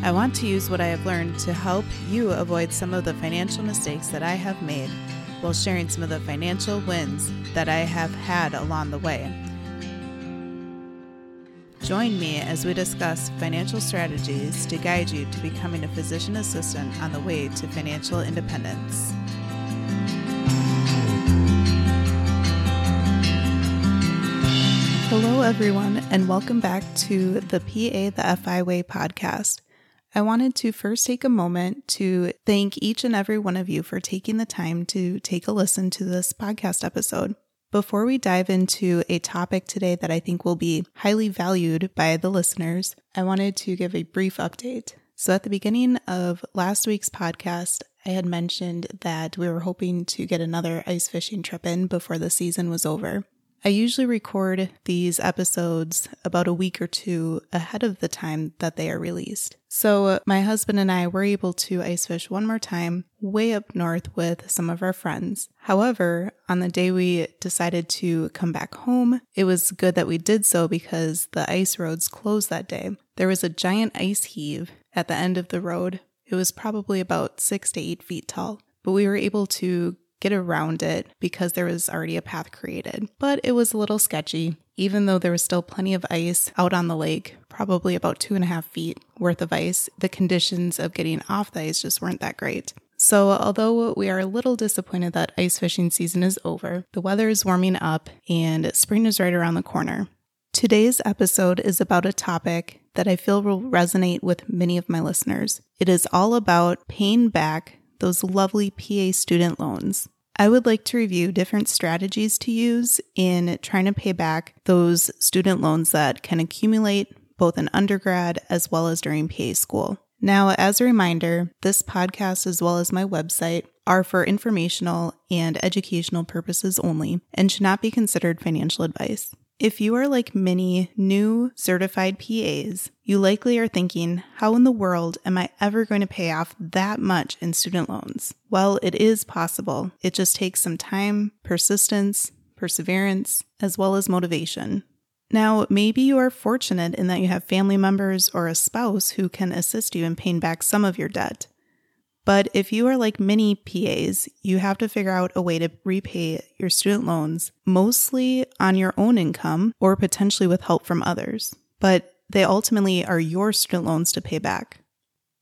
I want to use what I have learned to help you avoid some of the financial mistakes that I have made while sharing some of the financial wins that I have had along the way. Join me as we discuss financial strategies to guide you to becoming a physician assistant on the way to financial independence. Hello, everyone, and welcome back to the PA the FI Way podcast. I wanted to first take a moment to thank each and every one of you for taking the time to take a listen to this podcast episode. Before we dive into a topic today that I think will be highly valued by the listeners, I wanted to give a brief update. So, at the beginning of last week's podcast, I had mentioned that we were hoping to get another ice fishing trip in before the season was over. I usually record these episodes about a week or two ahead of the time that they are released. So, my husband and I were able to ice fish one more time way up north with some of our friends. However, on the day we decided to come back home, it was good that we did so because the ice roads closed that day. There was a giant ice heave at the end of the road. It was probably about six to eight feet tall, but we were able to get around it because there was already a path created. But it was a little sketchy, even though there was still plenty of ice out on the lake, probably about two and a half feet worth of ice. The conditions of getting off the ice just weren't that great. So, although we are a little disappointed that ice fishing season is over, the weather is warming up and spring is right around the corner. Today's episode is about a topic that I feel will resonate with many of my listeners. It is all about paying back those lovely PA student loans. I would like to review different strategies to use in trying to pay back those student loans that can accumulate both in undergrad as well as during PA school. Now, as a reminder, this podcast as well as my website are for informational and educational purposes only and should not be considered financial advice. If you are like many new certified PAs, you likely are thinking, how in the world am I ever going to pay off that much in student loans? Well, it is possible. It just takes some time, persistence, perseverance, as well as motivation. Now, maybe you are fortunate in that you have family members or a spouse who can assist you in paying back some of your debt. But if you are like many PAs, you have to figure out a way to repay your student loans, mostly on your own income or potentially with help from others. But they ultimately are your student loans to pay back.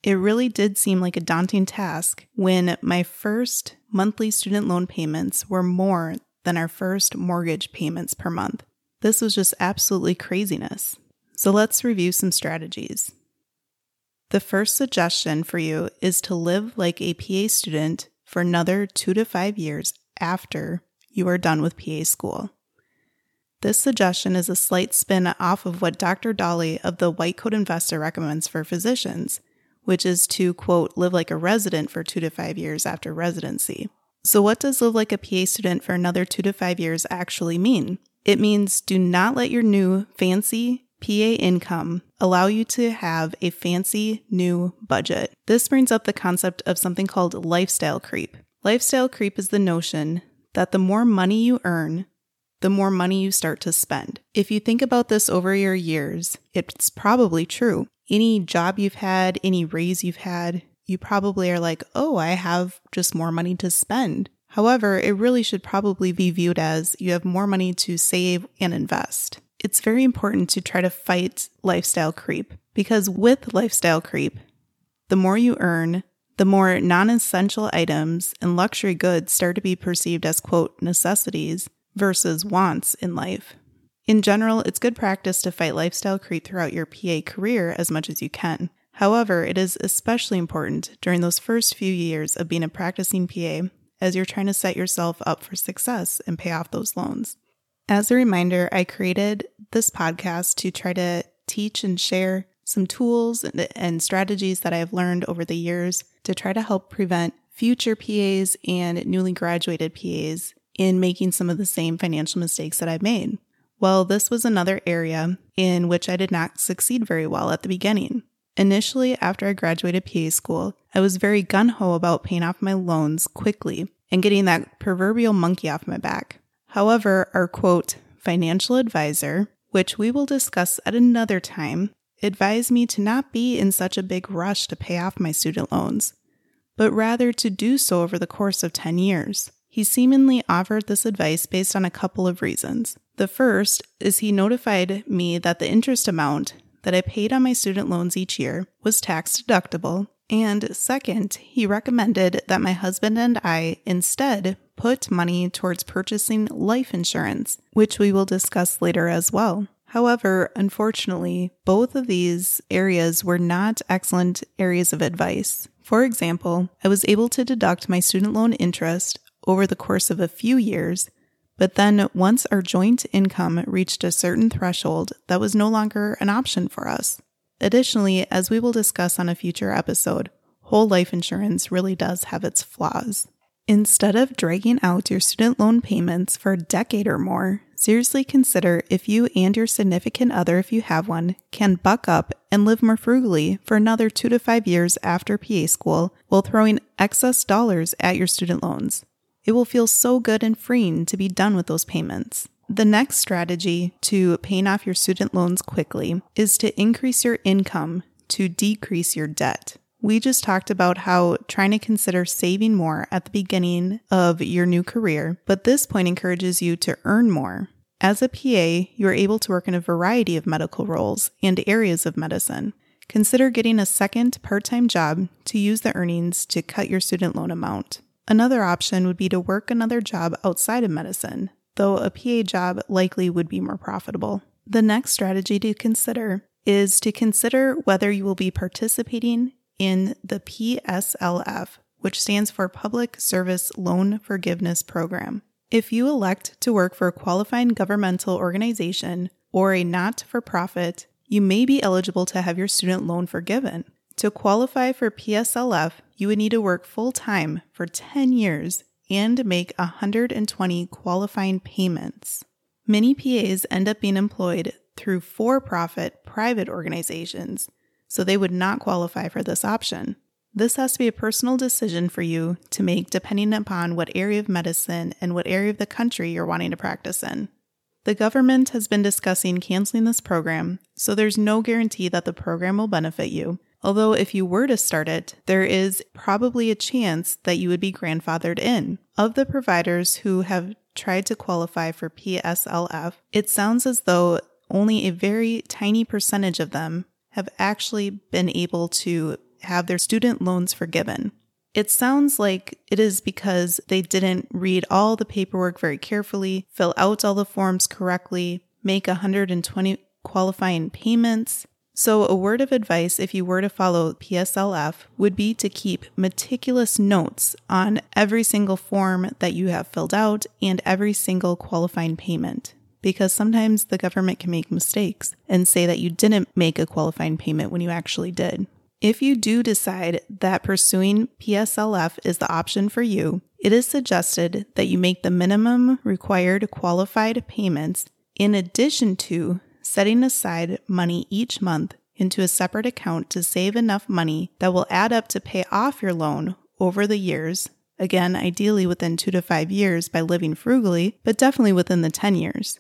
It really did seem like a daunting task when my first monthly student loan payments were more than our first mortgage payments per month. This was just absolutely craziness. So let's review some strategies. The first suggestion for you is to live like a PA student for another two to five years after you are done with PA school. This suggestion is a slight spin off of what Dr. Dahle of the White Coat Investor recommends for physicians, which is to, quote, live like a resident for two to five years after residency. So, what does live like a PA student for another two to five years actually mean? It means do not let your new fancy PA income allow you to have a fancy new budget. This brings up the concept of something called lifestyle creep. Lifestyle creep is the notion that the more money you earn, the more money you start to spend. If you think about this over your years, it's probably true. Any job you've had, any raise you've had, you probably are like, oh, I have just more money to spend. However, it really should probably be viewed as you have more money to save and invest it's very important to try to fight lifestyle creep because with lifestyle creep, the more you earn, the more non essential items and luxury goods start to be perceived as, quote, necessities versus wants in life. In general, it's good practice to fight lifestyle creep throughout your PA career as much as you can. However, it is especially important during those first few years of being a practicing PA as you're trying to set yourself up for success and pay off those loans. As a reminder, I created this podcast to try to teach and share some tools and, strategies that I have learned over the years to try to help prevent future PAs and newly graduated PAs in making some of the same financial mistakes that I've made. Well, this was another area in which I did not succeed very well at the beginning. Initially, after I graduated PA school, I was very gun ho about paying off my loans quickly and getting that proverbial monkey off my back. However, our quote, financial advisor, which we will discuss at another time, advised me to not be in such a big rush to pay off my student loans, but rather to do so over the course of 10 years. He seemingly offered this advice based on a couple of reasons. The first is he notified me that the interest amount that I paid on my student loans each year was tax deductible. And second, he recommended that my husband and I instead put money towards purchasing life insurance, which we will discuss later as well. However, unfortunately, both of these areas were not excellent areas of advice. For example, I was able to deduct my student loan interest over the course of a few years, but then once our joint income reached a certain threshold, that was no longer an option for us. Additionally, as we will discuss on a future episode, whole life insurance really does have its flaws. Instead of dragging out your student loan payments for a decade or more, seriously consider if you and your significant other, if you have one, can buck up and live more frugally for another two to five years after PA school while throwing excess dollars at your student loans. It will feel so good and freeing to be done with those payments. The next strategy to paying off your student loans quickly is to increase your income to decrease your debt. We just talked about how trying to consider saving more at the beginning of your new career, but this point encourages you to earn more. As a PA, you are able to work in a variety of medical roles and areas of medicine. Consider getting a second part time job to use the earnings to cut your student loan amount. Another option would be to work another job outside of medicine, though a PA job likely would be more profitable. The next strategy to consider is to consider whether you will be participating in the PSLF, which stands for Public Service Loan Forgiveness Program. If you elect to work for a qualifying governmental organization or a not for profit, you may be eligible to have your student loan forgiven. To qualify for PSLF, you would need to work full time for 10 years and make 120 qualifying payments. Many PAs end up being employed through for profit private organizations, so they would not qualify for this option. This has to be a personal decision for you to make depending upon what area of medicine and what area of the country you're wanting to practice in. The government has been discussing canceling this program, so there's no guarantee that the program will benefit you, Although, if you were to start it, there is probably a chance that you would be grandfathered in. Of the providers who have tried to qualify for PSLF, it sounds as though only a very tiny percentage of them have actually been able to have their student loans forgiven. It sounds like it is because they didn't read all the paperwork very carefully, fill out all the forms correctly, make 120 qualifying payments, so, a word of advice if you were to follow PSLF would be to keep meticulous notes on every single form that you have filled out and every single qualifying payment. Because sometimes the government can make mistakes and say that you didn't make a qualifying payment when you actually did. If you do decide that pursuing PSLF is the option for you, it is suggested that you make the minimum required qualified payments in addition to setting aside money each month into a separate account to save enough money that will add up to pay off your loan over the years. Again, ideally within two to five years by living frugally, but definitely within the 10 years.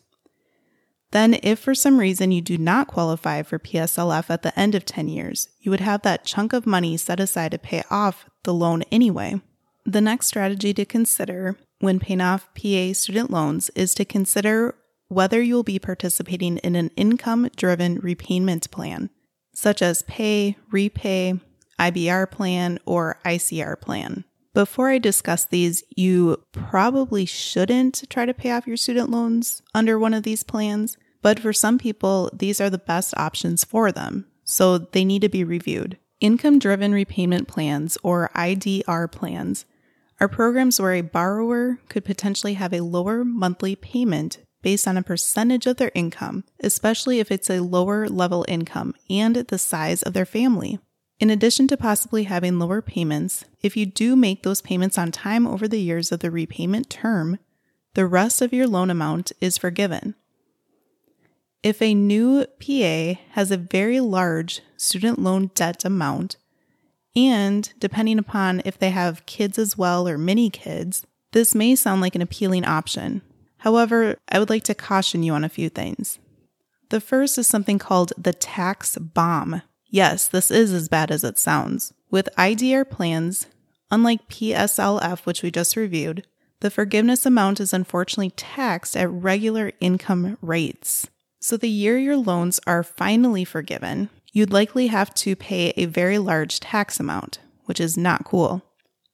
Then, if for some reason you do not qualify for PSLF at the end of 10 years, you would have that chunk of money set aside to pay off the loan anyway. The next strategy to consider when paying off PA student loans is to consider whether you'll be participating in an income driven repayment plan, such as PAYE, REPAYE, IBR plan, or ICR plan. Before I discuss these, you probably shouldn't try to pay off your student loans under one of these plans, but for some people, these are the best options for them, so they need to be reviewed. Income driven repayment plans, or IDR plans, are programs where a borrower could potentially have a lower monthly payment based on a percentage of their income, especially if it's a lower level income and the size of their family. In addition to possibly having lower payments, if you do make those payments on time over the years of the repayment term, the rest of your loan amount is forgiven. If a new PA has a very large student loan debt amount, and depending upon if they have kids as well or mini kids, this may sound like an appealing option. However, I would like to caution you on a few things. The first is something called the tax bomb. Yes, this is as bad as it sounds. With IDR plans, unlike PSLF, which we just reviewed, the forgiveness amount is unfortunately taxed at regular income rates. So the year your loans are finally forgiven, you'd likely have to pay a very large tax amount, which is not cool.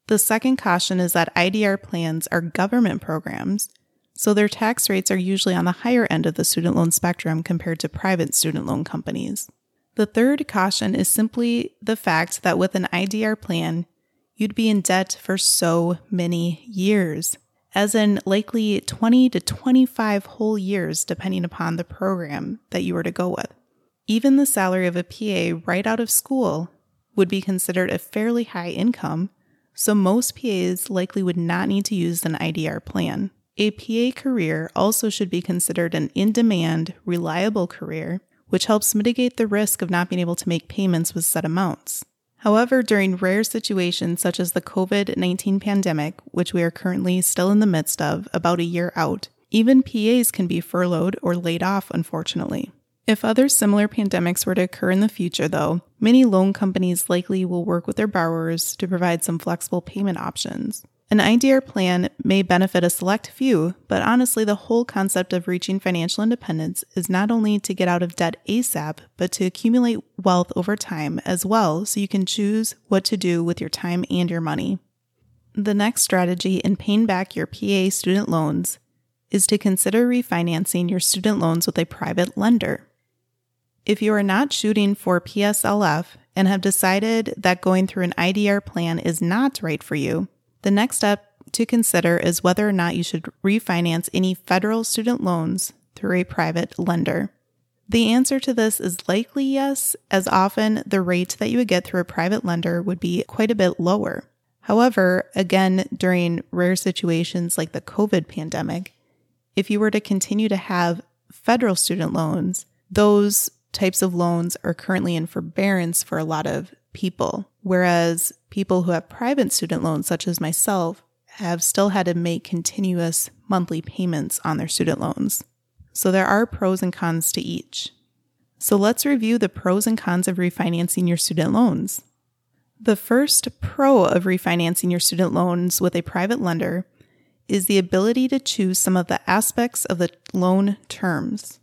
The second caution is that IDR plans are government programs, so their tax rates are usually on the higher end of the student loan spectrum compared to private student loan companies. The third caution is simply the fact that with an IDR plan, you'd be in debt for so many years, as in likely 20 to 25 whole years, depending upon the program that you were to go with. Even the salary of a PA right out of school would be considered a fairly high income, so most PAs likely would not need to use an IDR plan. A PA career also should be considered an in demand, reliable career, which helps mitigate the risk of not being able to make payments with set amounts. However, during rare situations such as the COVID 19 pandemic, which we are currently still in the midst of about a year out, even PAs can be furloughed or laid off, unfortunately. If other similar pandemics were to occur in the future, though, many loan companies likely will work with their borrowers to provide some flexible payment options. An IDR plan may benefit a select few, but honestly, the whole concept of reaching financial independence is not only to get out of debt ASAP, but to accumulate wealth over time as well so you can choose what to do with your time and your money. The next strategy in paying back your PA student loans is to consider refinancing your student loans with a private lender. If you are not shooting for PSLF and have decided that going through an IDR plan is not right for you, the next step to consider is whether or not you should refinance any federal student loans through a private lender. The answer to this is likely yes, as often the rate that you would get through a private lender would be quite a bit lower. However, again, during rare situations like the COVID pandemic, if you were to continue to have federal student loans, those types of loans are currently in forbearance for a lot of people, whereas people who have private student loans, such as myself, have still had to make continuous monthly payments on their student loans. So there are pros and cons to each. So let's review the pros and cons of refinancing your student loans. The first pro of refinancing your student loans with a private lender is the ability to choose some of the aspects of the loan terms.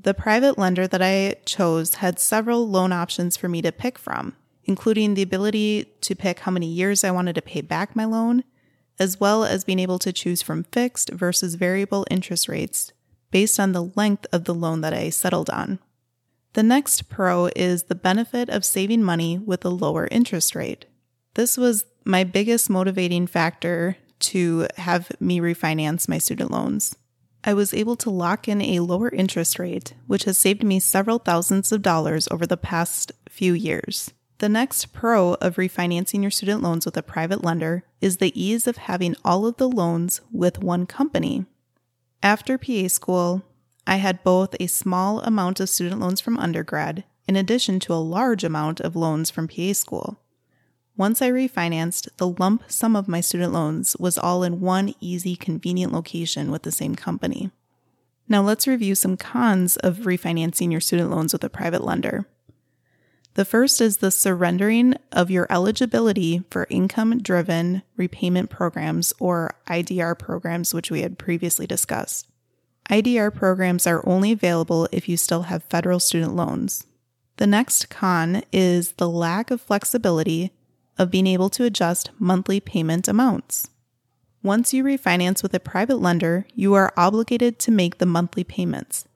The private lender that I chose had several loan options for me to pick from, including the ability to pick how many years I wanted to pay back my loan, as well as being able to choose from fixed versus variable interest rates based on the length of the loan that I settled on. The next pro is the benefit of saving money with a lower interest rate. This was my biggest motivating factor to have me refinance my student loans. I was able to lock in a lower interest rate, which has saved me several thousands of dollars over the past few years. The next pro of refinancing your student loans with a private lender is the ease of having all of the loans with one company. After PA school, I had both a small amount of student loans from undergrad in addition to a large amount of loans from PA school. Once I refinanced, the lump sum of my student loans was all in one easy, convenient location with the same company. Now let's review some cons of refinancing your student loans with a private lender. The first is the surrendering of your eligibility for income driven repayment programs or IDR programs, which we had previously discussed. IDR programs are only available if you still have federal student loans. The next con is the lack of flexibility of being able to adjust monthly payment amounts. Once you refinance with a private lender, you are obligated to make the monthly payments.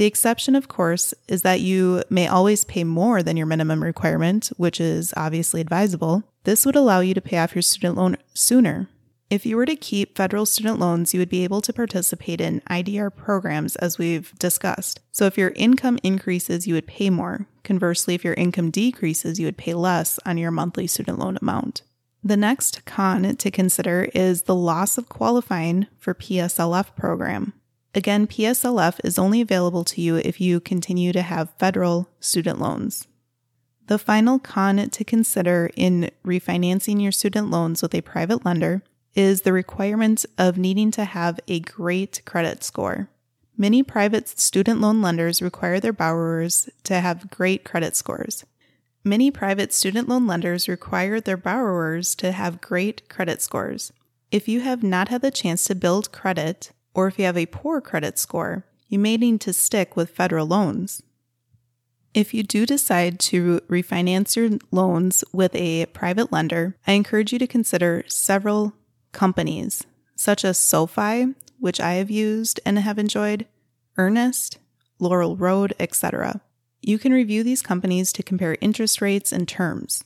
The exception, of course, is that you may always pay more than your minimum requirement, which is obviously advisable. This would allow you to pay off your student loan sooner. If you were to keep federal student loans, you would be able to participate in IDR programs as we've discussed. So if your income increases, you would pay more. Conversely, if your income decreases, you would pay less on your monthly student loan amount. The next con to consider is the loss of qualifying for PSLF program. Again, PSLF is only available to you if you continue to have federal student loans. The final con to consider in refinancing your student loans with a private lender is the requirement of needing to have a great credit score. Many private student loan lenders require their borrowers to have great credit scores. Many private student loan lenders require their borrowers to have great credit scores. If you have not had the chance to build credit, or if you have a poor credit score, you may need to stick with federal loans. If you do decide to refinance your loans with a private lender, I encourage you to consider several companies such as SoFi, which I have used and have enjoyed, Earnest, Laurel Road, etc. You can review these companies to compare interest rates and terms.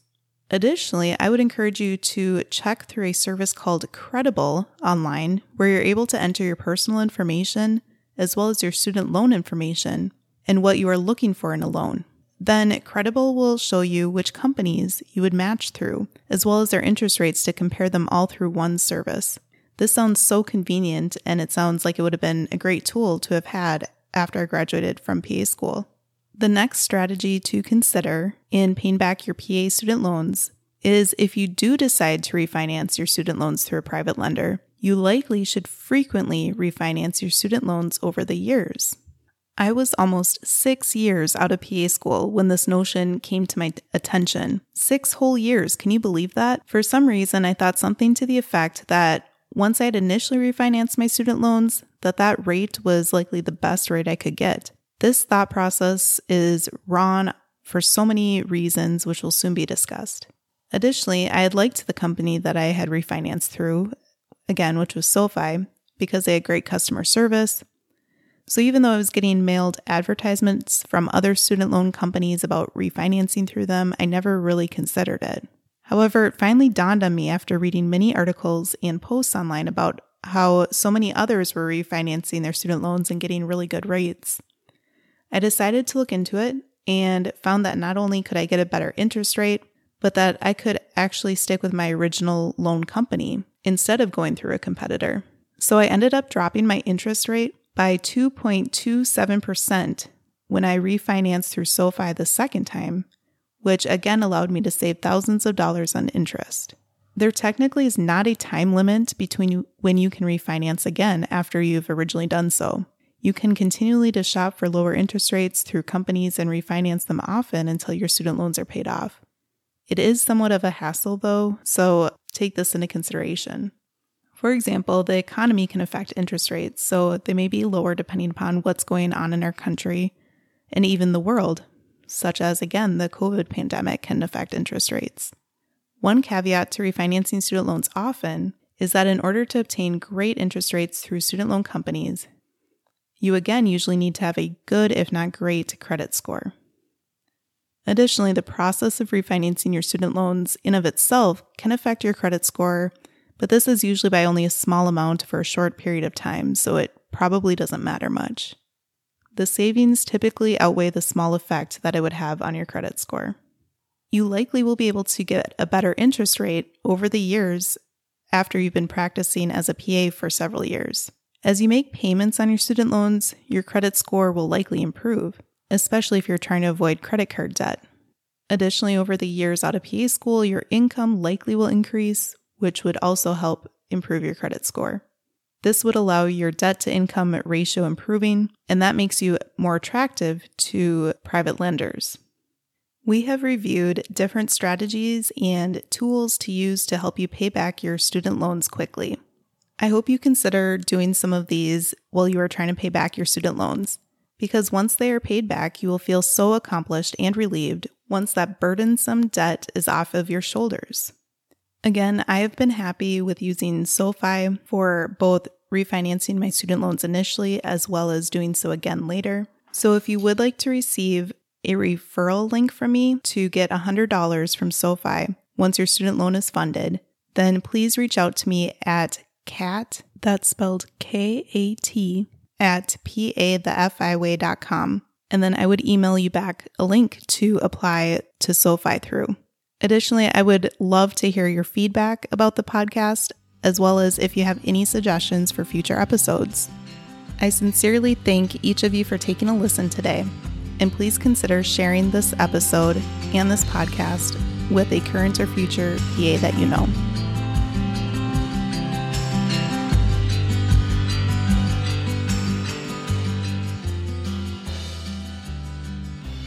Additionally, I would encourage you to check through a service called Credible online, where you're able to enter your personal information as well as your student loan information and what you are looking for in a loan. Then Credible will show you which companies you would match through, as well as their interest rates to compare them all through one service. This sounds so convenient, and it sounds like it would have been a great tool to have had after I graduated from PA school. The next strategy to consider in paying back your PA student loans is if you do decide to refinance your student loans through a private lender, you likely should frequently refinance your student loans over the years. I was almost six years out of PA school when this notion came to my attention. Six whole years, can you believe that? For some reason, I thought something to the effect that once I had initially refinanced my student loans, that that rate was likely the best rate I could get. This thought process is wrong for so many reasons, which will soon be discussed. Additionally, I had liked the company that I had refinanced through, again, which was SoFi, because they had great customer service, so even though I was getting mailed advertisements from other student loan companies about refinancing through them, I never really considered it. However, it finally dawned on me after reading many articles and posts online about how so many others were refinancing their student loans and getting really good rates. I decided to look into it and found that not only could I get a better interest rate, but that I could actually stick with my original loan company instead of going through a competitor. So I ended up dropping my interest rate by 2.27% when I refinanced through SoFi the second time, which again allowed me to save thousands of dollars on interest. There technically is not a time limit between when you can refinance again after you've originally done so. You can continually to shop for lower interest rates through companies and refinance them often until your student loans are paid off. It is somewhat of a hassle though, so take this into consideration. For example, the economy can affect interest rates, so they may be lower depending upon what's going on in our country and even the world, such as, again, the COVID pandemic can affect interest rates. One caveat to refinancing student loans often is that in order to obtain great interest rates through student loan companies, you again usually need to have a good, if not great, credit score. Additionally, the process of refinancing your student loans in of itself can affect your credit score but this is usually by only a small amount for a short period of time, so it probably doesn't matter much. The savings typically outweigh the small effect that it would have on your credit score. You likely will be able to get a better interest rate over the years after you've been practicing as a PA for several years. As you make payments on your student loans, your credit score will likely improve, especially if you're trying to avoid credit card debt. Additionally, over the years out of PA school, your income likely will increase, which would also help improve your credit score. This would allow your debt to income ratio improving, and that makes you more attractive to private lenders. We have reviewed different strategies and tools to use to help you pay back your student loans quickly. I hope you consider doing some of these while you are trying to pay back your student loans, because once they are paid back, you will feel so accomplished and relieved once that burdensome debt is off of your shoulders. Again, I have been happy with using SoFi for both refinancing my student loans initially as well as doing so again later. So if you would like to receive a referral link from me to get $100 from SoFi once your student loan is funded, then please reach out to me at cat, that's spelled K A T, at pathefiway.com. And then I would email you back a link to apply to SoFi through. Additionally, I would love to hear your feedback about the podcast, as well as if you have any suggestions for future episodes. I sincerely thank each of you for taking a listen today, and please consider sharing this episode and this podcast with a current or future PA that you know.